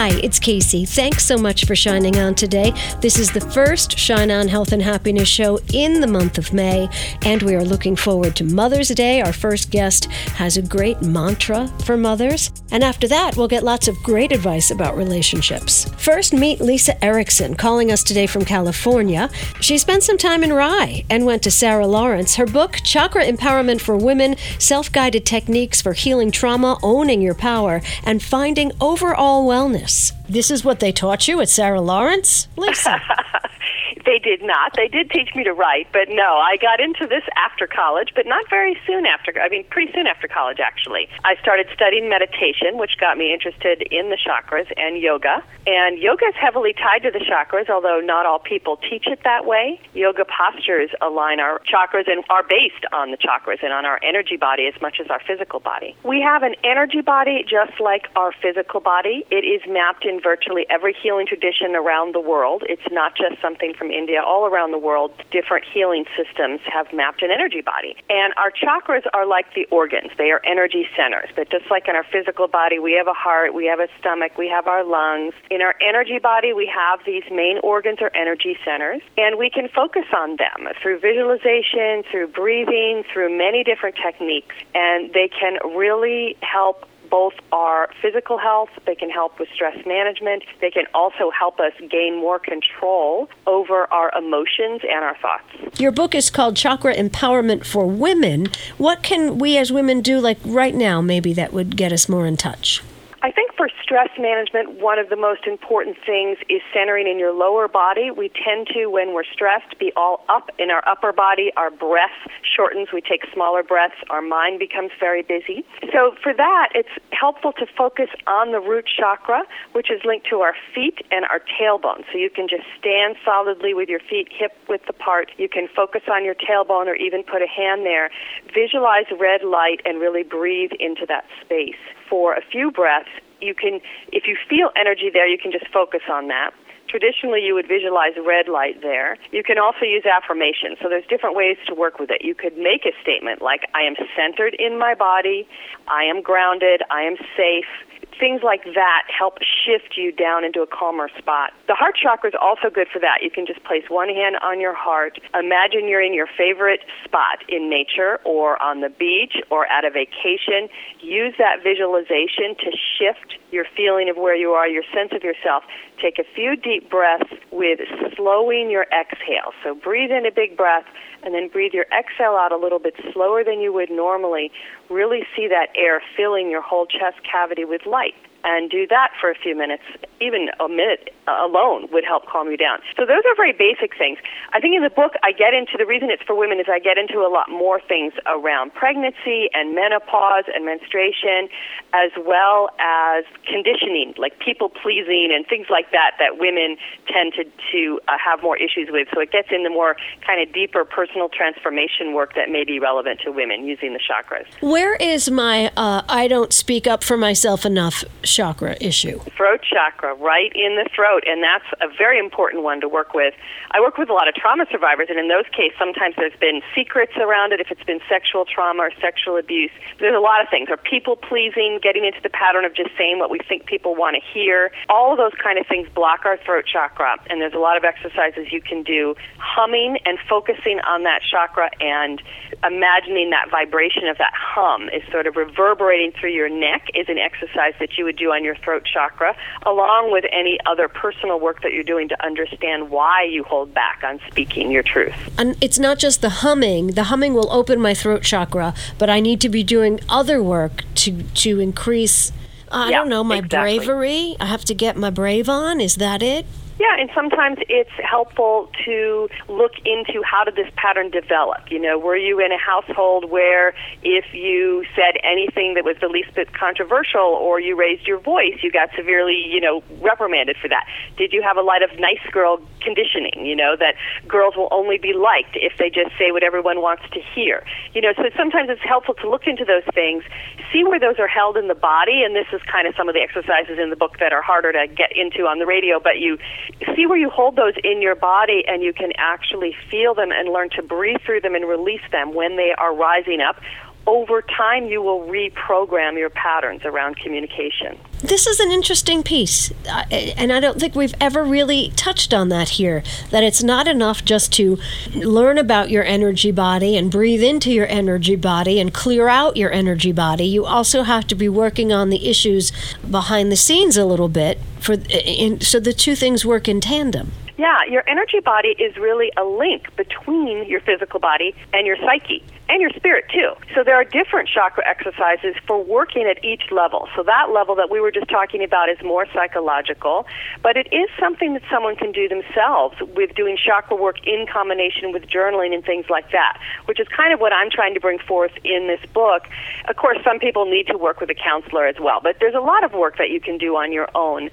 Hi, it's Kacey. Thanks so much for shining on today. This is the first Shine On Health and Happiness show in the month of May, and we are looking forward to Mother's Day. Our first guest has a great mantra for mothers, and after that, we'll get lots of great advice about relationships. First, meet Lisa Erickson, calling us today from California. She spent some time in Rye and went to Sarah Lawrence. Her book, Chakra Empowerment for Women Self Guided Techniques for Healing Trauma, Owning Your Power, and Finding Overall Wellness. This is what they taught you at Sarah Lawrence? Lisa. They did not. They did teach me to write, but no, I got into this after college, but not very soon after. I mean, pretty soon after college, actually. I started studying meditation, which got me interested in the chakras and yoga. And yoga is heavily tied to the chakras, although not all people teach it that way. Yoga postures align our chakras and are based on the chakras and on our energy body as much as our physical body. We have an energy body just like our physical body. It is mapped in virtually every healing tradition around the world. It's not just something from India, all around the world, different healing systems have mapped an energy body. And our chakras are like the organs, they are energy centers. But just like in our physical body, we have a heart, we have a stomach, we have our lungs. In our energy body, we have these main organs or energy centers, and we can focus on them through visualization, through breathing, through many different techniques. And they can really help both our physical health, they can help with stress management, they can also help us gain more control over our emotions and our thoughts. Your book is called Chakra Empowerment for Women. What can we as women do, like right now, maybe that would get us more in touch? I think for stress management, one of the most important things is centering in your lower body. We tend to, when we're stressed, be all up in our upper body. Our breath shortens. We take smaller breaths. Our mind becomes very busy. So, for that, it's helpful to focus on the root chakra, which is linked to our feet and our tailbone. So, you can just stand solidly with your feet hip width apart. You can focus on your tailbone or even put a hand there. Visualize red light and really breathe into that space for a few breaths, you can, if you feel energy there, you can just focus on that. Traditionally, you would visualize red light there. You can also use affirmations. So there's different ways to work with it. You could make a statement like, I am centered in my body, I am grounded, I am safe, things like that help shift you down into a calmer spot. The heart chakra is also good for that. You can just place one hand on your heart. Imagine you're in your favorite spot in nature or on the beach or at a vacation. Use that visualization to shift your feeling of where you are, your sense of yourself. Take a few deep breaths with slowing your exhale. So breathe in a big breath and then breathe your exhale out a little bit slower than you would normally. Really see that air filling your whole chest cavity with light and do that for a few minutes, even a minute alone would help calm you down. So those are very basic things. I think in the book I get into the reason it's for women is I get into a lot more things around pregnancy and menopause and menstruation as well as conditioning, like people pleasing and things like that that women tend to to uh, have more issues with. So it gets into more kind of deeper personal transformation work that may be relevant to women using the chakras. Where is my uh, I don't speak up for myself enough chakra issue? Throat chakra, right in the throat, and that's a very important one to work with. I work with a lot of trauma survivors, and in those cases, sometimes there's been secrets around it if it's been sexual trauma or sexual abuse. There's a lot of things, or people pleasing, getting into the pattern of just saying what we think people want to hear. All of those kind of things block our throat chakra, and there's a lot of exercises you can do humming and focusing on that chakra and imagining that vibration of that hum is sort of reverberating through your neck is an exercise that you would do on your throat chakra, along with any other personal work that you're doing to understand why you hold back on speaking your truth. And it's not just the humming. The humming will open my throat chakra, but I need to be doing other work to to increase uh, I Yeah, don't know, my exactly. bravery. I have to get my brave on. Is that it? Yeah, and sometimes it's helpful to look into how did this pattern develop. You know, were you in a household where if you said anything that was the least bit controversial or you raised your voice, you got severely, you know, reprimanded for that? Did you have a lot of nice girl conditioning, you know, that girls will only be liked if they just say what everyone wants to hear? You know, so sometimes it's helpful to look into those things, see where those are held in the body, and this is kind of some of the exercises in the book that are harder to get into on the radio, but you see where you hold those in your body and you can actually feel them and learn to breathe through them and release them when they are rising up over time you will reprogram your patterns around communication. This is an interesting piece, and I don't think we've ever really touched on that here. That it's not enough just to learn about your energy body and breathe into your energy body and clear out your energy body. You also have to be working on the issues behind the scenes a little bit for, in, so the two things work in tandem. Yeah, your energy body is really a link between your physical body and your psyche and your spirit too. So there are different chakra exercises for working at each level. So that level that we were just talking about is more psychological, but it is something that someone can do themselves with doing chakra work in combination with journaling and things like that, which is kind of what I'm trying to bring forth in this book. Of course, some people need to work with a counselor as well, but there's a lot of work that you can do on your own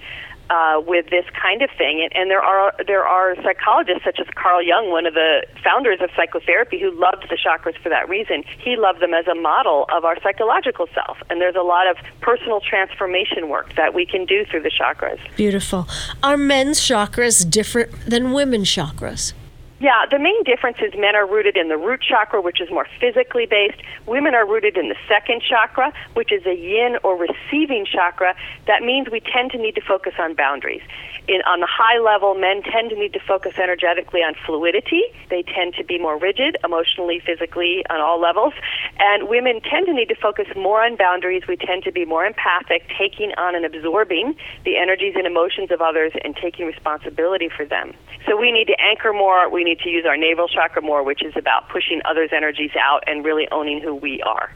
uh, with this kind of thing. And, and there are there are psychologists such as Carl Jung, one of the founders of psychotherapy, who loved the chakras for that reason. He loved them as a model of our psychological self. And there's a lot of personal transformation work that we can do through the chakras. Beautiful. Are men's chakras different than women's chakras? Yeah, the main difference is men are rooted in the root chakra, which is more physically based. Women are rooted in the second chakra, which is a yin or receiving chakra. That means we tend to need to focus on boundaries in, on the high level, men tend to need to focus energetically on fluidity. They tend to be more rigid, emotionally, physically, on all levels. And women tend to need to focus more on boundaries. We tend to be more empathic, taking on and absorbing the energies and emotions of others and taking responsibility for them. So we need to anchor more. We need to use our navel chakra more, which is about pushing others' energies out and really owning who we are.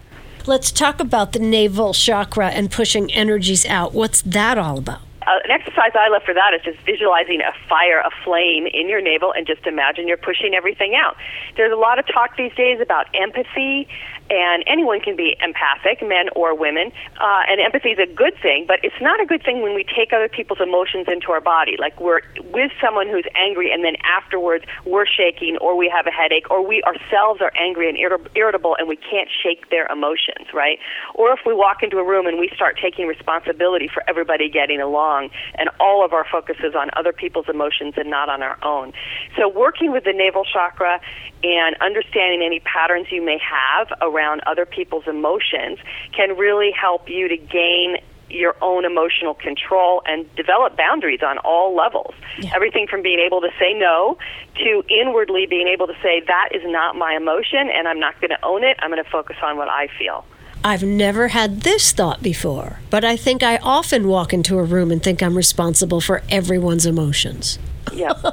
Let's talk about the navel chakra and pushing energies out. What's that all about? Uh, an exercise I love for that is just visualizing a fire, a flame in your navel, and just imagine you're pushing everything out. There's a lot of talk these days about empathy and anyone can be empathic, men or women. Uh, and empathy is a good thing, but it's not a good thing when we take other people's emotions into our body. Like we're with someone who's angry, and then afterwards we're shaking, or we have a headache, or we ourselves are angry and irritable, and we can't shake their emotions, right? Or if we walk into a room and we start taking responsibility for everybody getting along, and all of our focus is on other people's emotions and not on our own. So working with the navel chakra and understanding any patterns you may have around other people's emotions can really help you to gain your own emotional control and develop boundaries on all levels. Yeah. Everything from being able to say no to inwardly being able to say, that is not my emotion and I'm not going to own it. I'm going to focus on what I feel. I've never had this thought before, but I think I often walk into a room and think I'm responsible for everyone's emotions. Yeah.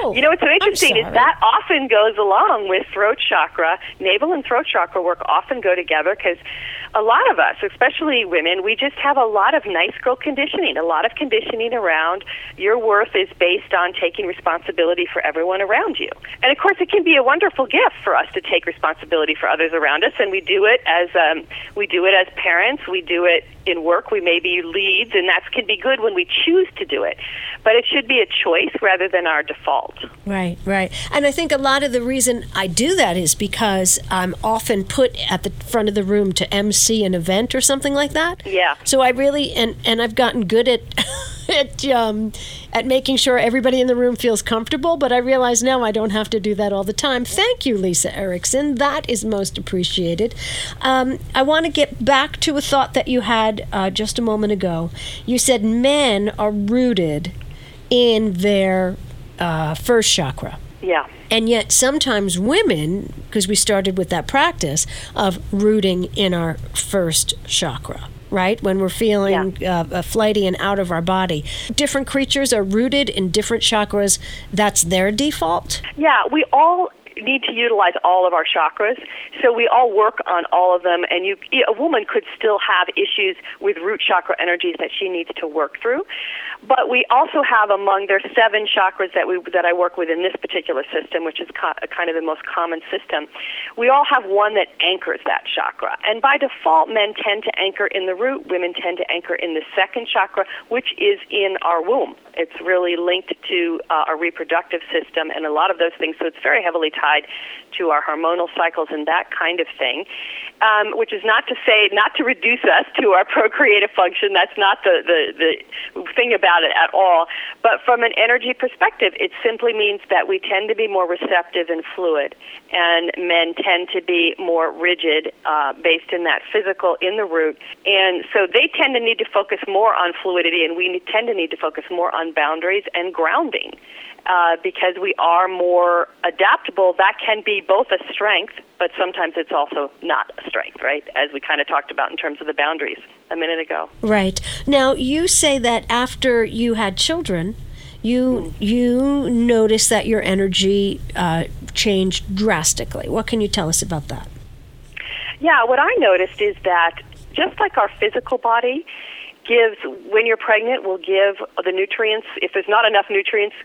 Oh, you know what's so interesting is that often goes along with throat chakra. Navel and throat chakra work often go together because a lot of us, especially women, we just have a lot of nice girl conditioning, a lot of conditioning around your worth is based on taking responsibility for everyone around you. And of course, it can be a wonderful gift for us to take responsibility for others around us, and we do it as um, we do it as parents, we do it in work, we may be leads, and that can be good when we choose to do it. But it should be a choice rather than our default. Right, right. And I think a lot of the reason I do that is because I'm often put at the front of the room to MC an event or something like that. Yeah. So I really and and I've gotten good at at um, at making sure everybody in the room feels comfortable. But I realize now I don't have to do that all the time. Thank you, Lisa Erickson. That is most appreciated. Um, I want to get back to a thought that you had uh, just a moment ago. You said men are rooted in their uh, first chakra. Yeah. And yet, sometimes women, because we started with that practice of rooting in our first chakra right? When we're feeling yeah. uh, flighty and out of our body. Different creatures are rooted in different chakras. That's their default? Yeah, we all need to utilize all of our chakras. So we all work on all of them, and you, a woman could still have issues with root chakra energies that she needs to work through. But we also have among there's seven chakras that we that I work with in this particular system, which is co- kind of the most common system. We all have one that anchors that chakra, and by default, men tend to anchor in the root, women tend to anchor in the second chakra, which is in our womb. It's really linked to uh, our reproductive system and a lot of those things. So it's very heavily tied to our hormonal cycles and that kind of thing. Um, which is not to say, not to reduce us to our procreative function. That's not the, the, the thing about it at all. But from an energy perspective, it simply means that we tend to be more receptive and fluid, and men tend to be more rigid uh, based in that physical in the root. And so they tend to need to focus more on fluidity, and we tend to need to focus more on boundaries and grounding. Uh, because we are more adaptable, that can be both a strength, but sometimes it's also not a strength, right? As we kind of talked about in terms of the boundaries a minute ago. Right. Now, you say that after you had children, you you noticed that your energy uh, changed drastically. What can you tell us about that? Yeah, what I noticed is that just like our physical body gives when you're pregnant will give the nutrients if there's not enough nutrients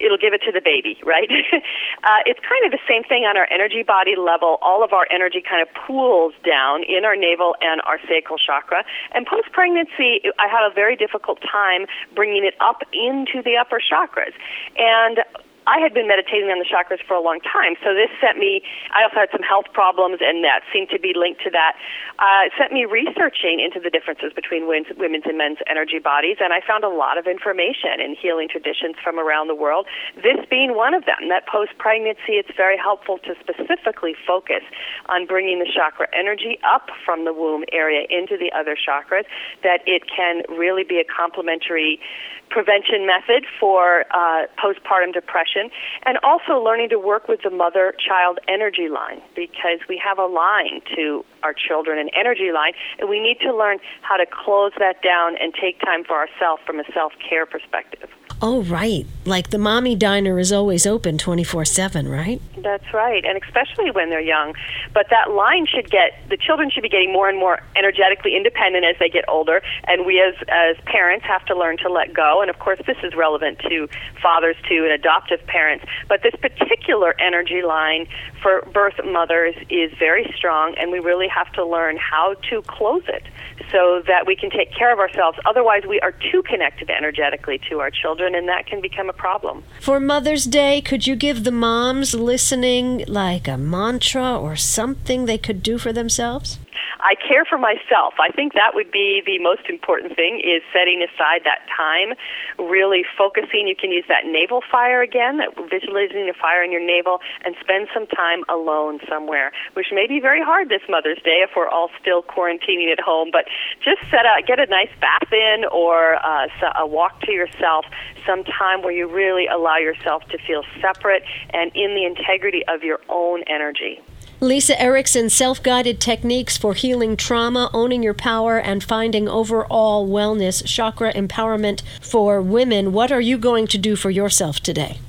it'll give it to the baby, right? uh, it's kind of the same thing on our energy body level. All of our energy kind of pools down in our navel and our sacral chakra. And post pregnancy, I had a very difficult time bringing it up into the upper chakras. And I had been meditating on the chakras for a long time, so this sent me. I also had some health problems, and that seemed to be linked to that. Uh, it sent me researching into the differences between women's and men's energy bodies, and I found a lot of information in healing traditions from around the world. This being one of them. That post pregnancy, it's very helpful to specifically focus on bringing the chakra energy up from the womb area into the other chakras. That it can really be a complementary prevention method for uh, postpartum depression, and also learning to work with the mother child energy line because we have a line to our children, an energy line, and we need to learn how to close that down and take time for ourselves from a self care perspective. Oh, right. Like the mommy diner is always open 24 7, right? That's right. And especially when they're young. But that line should get, the children should be getting more and more energetically independent as they get older. And we as, as parents have to learn to let go. And of course, this is relevant to fathers too and adoptive parents. But this particular energy line for birth mothers is very strong. And we really have to learn how to close it so that we can take care of ourselves. Otherwise, we are too connected energetically to our children, and that can become a problem. For Mother's Day, could you give the moms listening like a mantra or something they could do for themselves? I care for myself. I think that would be the most important thing is setting aside that time, really focusing. You can use that navel fire again, visualizing a fire in your navel, and spend some time alone somewhere, which may be very hard this Mother's Day if we're all still quarantining at home. But just set a get a nice bath in or uh, a walk to yourself, some time where you really allow yourself to feel separate and in the integrity of your own energy. Lisa Erickson, self guided techniques for healing trauma, owning your power, and finding overall wellness, chakra empowerment for women. What are you going to do for yourself today?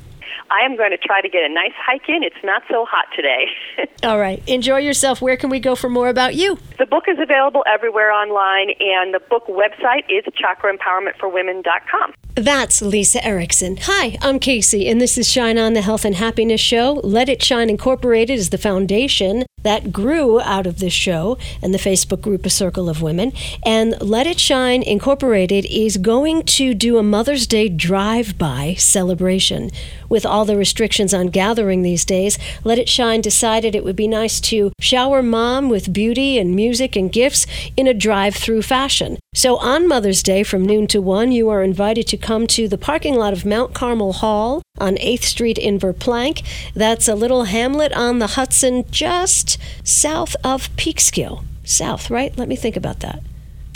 I am going to try to get a nice hike in. It's not so hot today. All right. Enjoy yourself. Where can we go for more about you? The book is available everywhere online, and the book website is chakraempowermentforwomen.com. That's Lisa Erickson. Hi, I'm Kacey, and this is Shine On the Health and Happiness Show. Let It Shine Incorporated is the foundation that grew out of this show and the Facebook group A Circle of Women. And Let It Shine Incorporated is going to do a Mother's Day drive by celebration. With all the restrictions on gathering these days, Let It Shine decided it would be nice to shower mom with beauty and music and gifts in a drive through fashion. So on Mother's Day from noon to 1, you are invited to come to the parking lot of Mount Carmel Hall on 8th Street in Verplanck. That's a little hamlet on the Hudson just south of Peekskill. South, right? Let me think about that.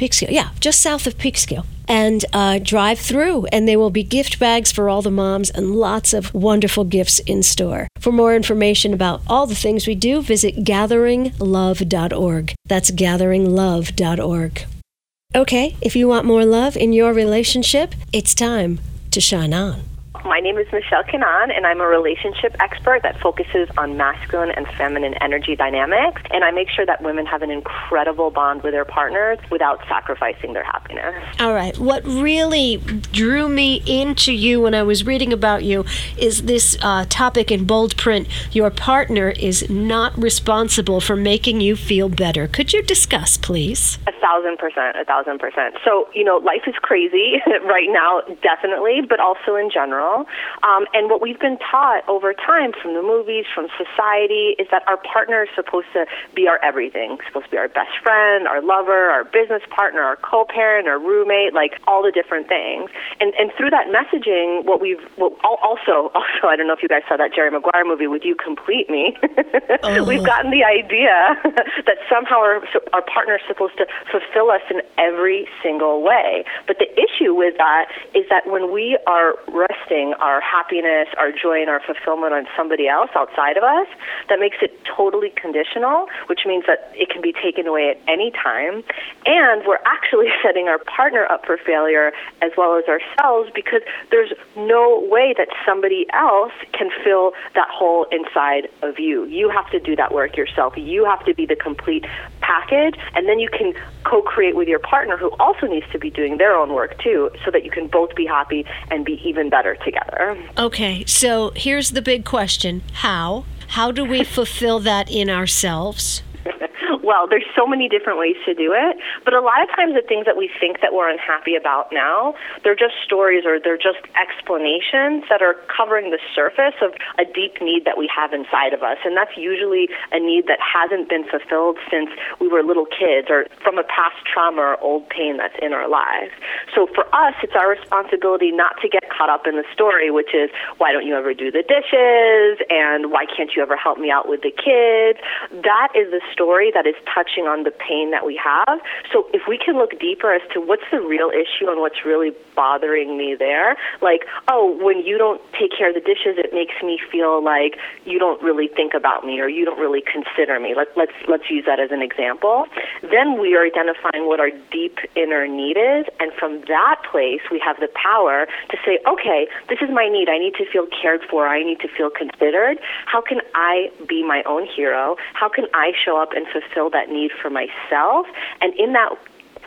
Peekskill, yeah, just south of Peekskill. And uh, drive through, and there will be gift bags for all the moms and lots of wonderful gifts in store. For more information about all the things we do, visit gatheringlove.org. That's gatheringlove.org. Okay, if you want more love in your relationship, it's time to shine on. My name is Michelle Keinan, and I'm a relationship expert that focuses on masculine and feminine energy dynamics. And I make sure that women have an incredible bond with their partners without sacrificing their happiness. All right. What really drew me into you when I was reading about you is this uh, topic in bold print your partner is not responsible for making you feel better. Could you discuss, please? A thousand percent, a thousand percent. So, you know, life is crazy right now, definitely, but also in general. Um, and what we've been taught over time from the movies, from society, is that our partner is supposed to be our everything, supposed to be our best friend, our lover, our business partner, our co-parent, our roommate, like all the different things. And and through that messaging, what we've what, also also I don't know if you guys saw that Jerry Maguire movie, Would You Complete Me? oh. We've gotten the idea that somehow our our partner is supposed to fulfill us in every single way. But the issue with that is that when we are resting our happiness, our joy, and our fulfillment on somebody else outside of us, that makes it totally conditional, which means that it can be taken away at any time. And we're actually setting our partner up for failure as well as ourselves because there's no way that somebody else can fill that hole inside of you. You have to do that work yourself. You have to be the complete package, and then you can co create with your partner who also needs to be doing their own work too, so that you can both be happy and be even better together. Okay, so here's the big question How? How do we fulfill that in ourselves? Well, there's so many different ways to do it, but a lot of times the things that we think that we're unhappy about now, they're just stories or they're just explanations that are covering the surface of a deep need that we have inside of us. And that's usually a need that hasn't been fulfilled since we were little kids or from a past trauma or old pain that's in our lives. So for us, it's our responsibility not to get caught up in the story, which is why don't you ever do the dishes and why can't you ever help me out with the kids? That is the story that is is touching on the pain that we have. So if we can look deeper as to what's the real issue and what's really bothering me there, like, oh, when you don't take care of the dishes, it makes me feel like you don't really think about me or you don't really consider me. Let, let's let's use that as an example. Then we are identifying what our deep inner need is, and from that place, we have the power to say, okay, this is my need. I need to feel cared for. I need to feel considered. How can I be my own hero? How can I show up and fulfill fulfill that need for myself. And in that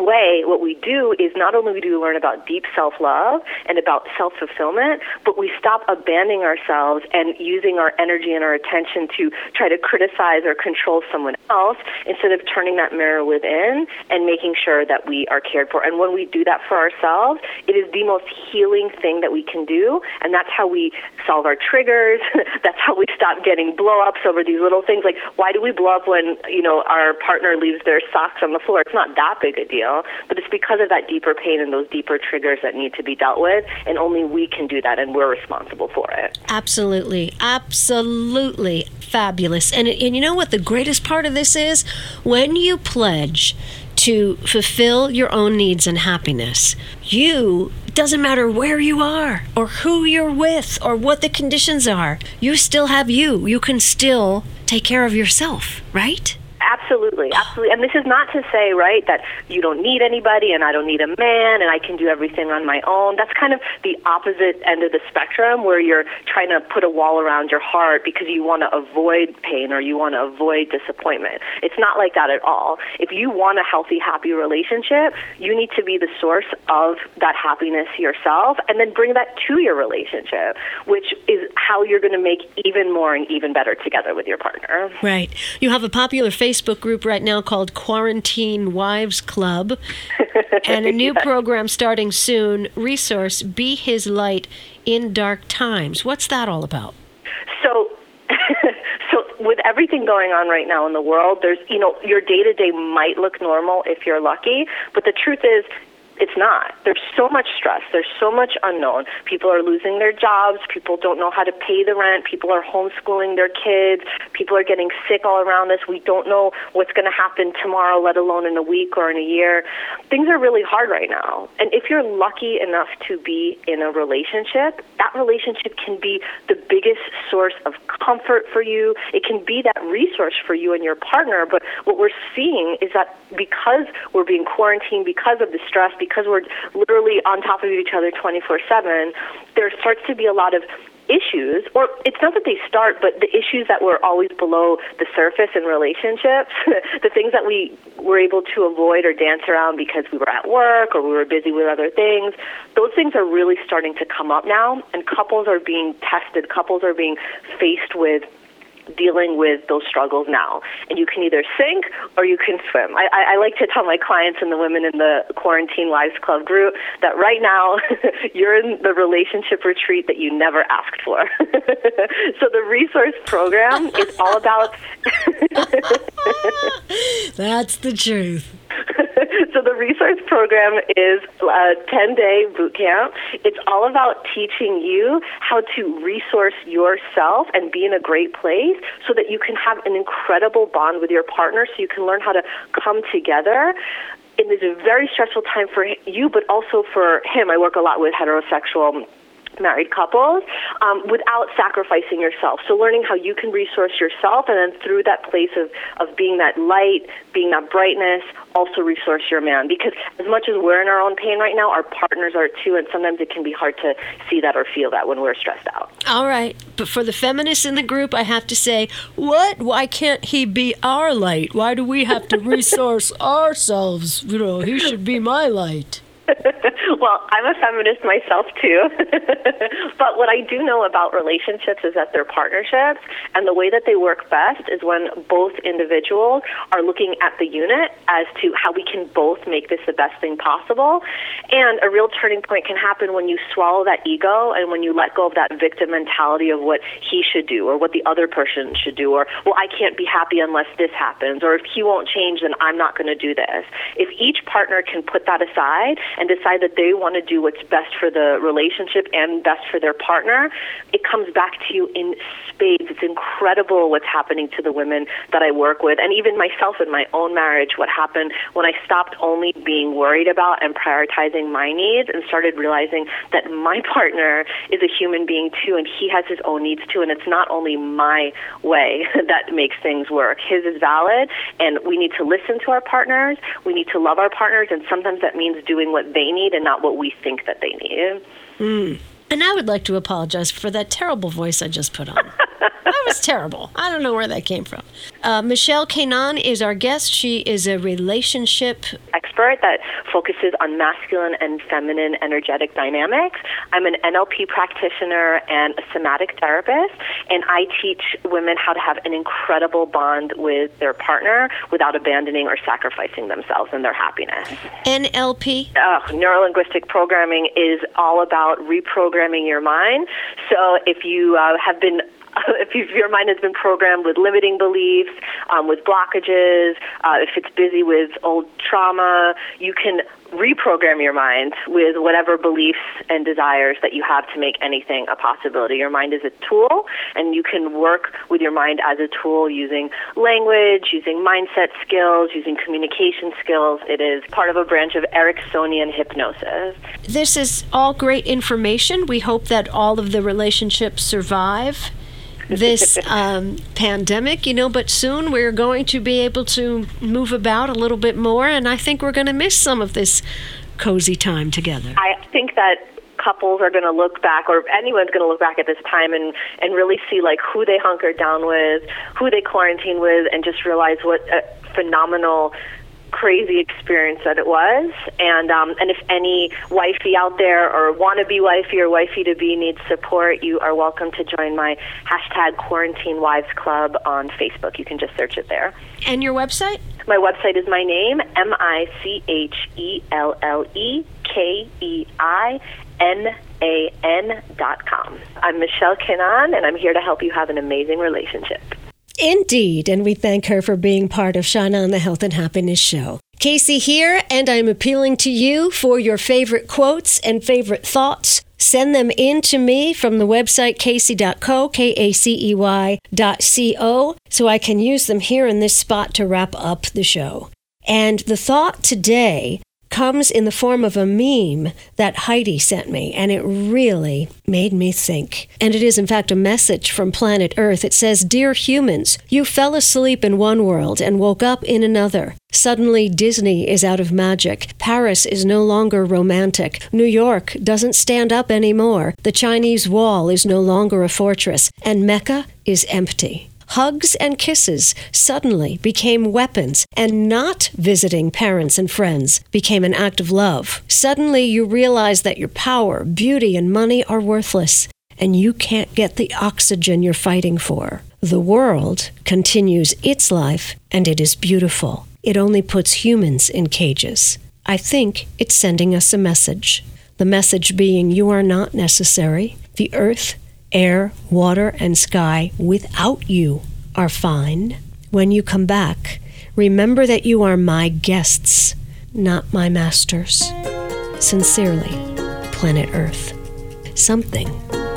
way, what we do is not only do we learn about deep self love and about self fulfillment, but we stop abandoning ourselves and using our energy and our attention to try to criticize or control someone else instead of turning that mirror within and making sure that we are cared for. And when we do that for ourselves, it is the most healing thing that we can do. And that's how we solve our triggers. that's how we stop getting blow ups over these little things. Like, why do we blow up when, you know, our partner leaves their socks on the floor? It's not that big a deal but it's because of that deeper pain and those deeper triggers that need to be dealt with, and only we can do that, and we're responsible for it. Absolutely, absolutely fabulous. And and you know what the greatest part of this is? When you pledge to fulfill your own needs and happiness, you doesn't matter where you are or who you're with or what the conditions are. You still have you. You can still take care of yourself, right? Absolutely, absolutely. And this is not to say, right, that you don't need anybody and I don't need a man and I can do everything on my own. That's kind of the opposite end of the spectrum where you're trying to put a wall around your heart because you want to avoid pain or you want to avoid disappointment. It's not like that at all. If you want a healthy, happy relationship, you need to be the source of that happiness yourself and then bring that to your relationship, which is how you're going to make even more and even better together with your partner. Right. You have a popular Facebook Facebook group right now called Quarantine Wives Club, and a new program starting soon. Resource: Be His Light in Dark Times. What's that all about? So. so with everything going on right now in the world there's you know your day to day might look normal if you're lucky but the truth is it's not. There's so much stress. There's so much unknown. People are losing their jobs. People don't know how to pay the rent. People are homeschooling their kids. People are getting sick all around us. We don't know what's going to happen tomorrow, let alone in a week or in a year. Things are really hard right now. And if you're lucky enough to be in a relationship, that relationship can be the biggest source of comfort for you. It can be that resource for you and your partner. But what we're seeing is that because we're being quarantined, because of the stress, because we're literally on top of each other 24 7, there starts to be a lot of issues, or it's not that they start, but the issues that were always below the surface in relationships, the things that we were able to avoid or dance around because we were at work or we were busy with other things, those things are really starting to come up now, and couples are being tested, couples are being faced with dealing with those struggles now. And you can either sink or you can swim. I, I, I like to tell my clients and the women in the Quarantine Wives Club group that right now you're in the relationship retreat that you never asked for. so the resource program is all about. That's the truth. so the resource program is uh, a 10 day boot camp. It's all about teaching you how to resource yourself and be in a great place so that you can have an incredible bond with your partner, so you can learn how to come together in this very stressful time for you, but also for him. I work a lot with heterosexual married couples um, without sacrificing yourself. So learning how you can resource yourself and then through that place of, of being that light, being that brightness, also resource your man. Because as much as we're in our own pain right now, our partners are too, and sometimes it can be hard to see that or feel that when we're stressed out. All right. But for the feminists in the group, I have to say, what? Why can't he be our light? Why do we have to resource ourselves? You know, he should be my light. well, I'm a feminist myself too. but what I do know about relationships is that they're partnerships, and the way that they work best is when both individuals are looking at the unit as to how we can both make this the best thing possible. And a real turning point can happen when you swallow that ego and when you let go of that victim mentality of what he should do or what the other person should do, or, well, I can't be happy unless this happens, or if he won't change, then I'm not going to do this. If each partner can put that aside and decide that they want to do what's best for the relationship and best for their partner, it comes back to you in spades. It's incredible what's happening to the women that I work with, and even myself in my own marriage. What happened when I stopped only being worried about and prioritizing my needs and started realizing that my partner is a human being too, and he has his own needs too, and it's not only my way that makes things work. His is valid, and we need to listen to our partners. We need to love our partners, and sometimes that means doing what they need and not what we think that they need. Mm. And I would like to apologize for that terrible voice I just put on. that was terrible. I don't know where that came from. Uh, Michelle Keinan is our guest. She is a relationship expert that focuses on masculine and feminine energetic dynamics. I'm an NLP practitioner and a somatic therapist, and I teach women how to have an incredible bond with their partner without abandoning or sacrificing themselves and their happiness. NLP? Uh, Neuro linguistic programming is all about reprogramming your mind. So if you uh, have been if your mind has been programmed with limiting beliefs, um, with blockages, uh, if it's busy with old trauma, you can reprogram your mind with whatever beliefs and desires that you have to make anything a possibility. Your mind is a tool, and you can work with your mind as a tool using language, using mindset skills, using communication skills. It is part of a branch of Ericksonian hypnosis. This is all great information. We hope that all of the relationships survive this um, pandemic, you know, but soon we're going to be able to move about a little bit more, and I think we're going to miss some of this cozy time together. I think that couples are going to look back or anyone's going to look back at this time and and really see like who they hunkered down with who they quarantined with and just realize what a phenomenal crazy experience that it was. And um, and if any wifey out there or wannabe wifey or wifey to be needs support, you are welcome to join my hashtag Quarantine Wives Club on Facebook. You can just search it there. And your website? My website is my name, M I C H E L L E K E I N A N dot com. I'm Michelle Keinan, and I'm here to help you have an amazing relationship. Indeed, and we thank her for being part of Shine on the Health and Happiness Show. Kacey here, and I'm appealing to you for your favorite quotes and favorite thoughts. Send them in to me from the website kacey.co, K A C E Y dot C O, so I can use them here in this spot to wrap up the show. And the thought today comes in the form of a meme that Heidi sent me, and it really made me think. And it is, in fact, a message from planet Earth. It says, Dear humans, you fell asleep in one world and woke up in another. Suddenly, Disney is out of magic. Paris is no longer romantic. New York doesn't stand up anymore. The Chinese wall is no longer a fortress. And Mecca is empty. Hugs and kisses suddenly became weapons, and not visiting parents and friends became an act of love. Suddenly, you realize that your power, beauty, and money are worthless, and you can't get the oxygen you're fighting for. The world continues its life, and it is beautiful. It only puts humans in cages. I think it's sending us a message. The message being, you are not necessary. The earth air, water, and sky without you are fine. When you come back, remember that you are my guests, not my masters. Sincerely, Planet Earth. Something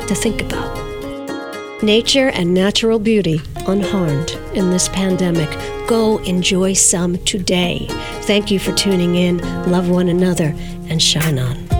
to think about. Nature and natural beauty unharmed in this pandemic. Go enjoy some today. Thank you for tuning in. Love one another and shine on.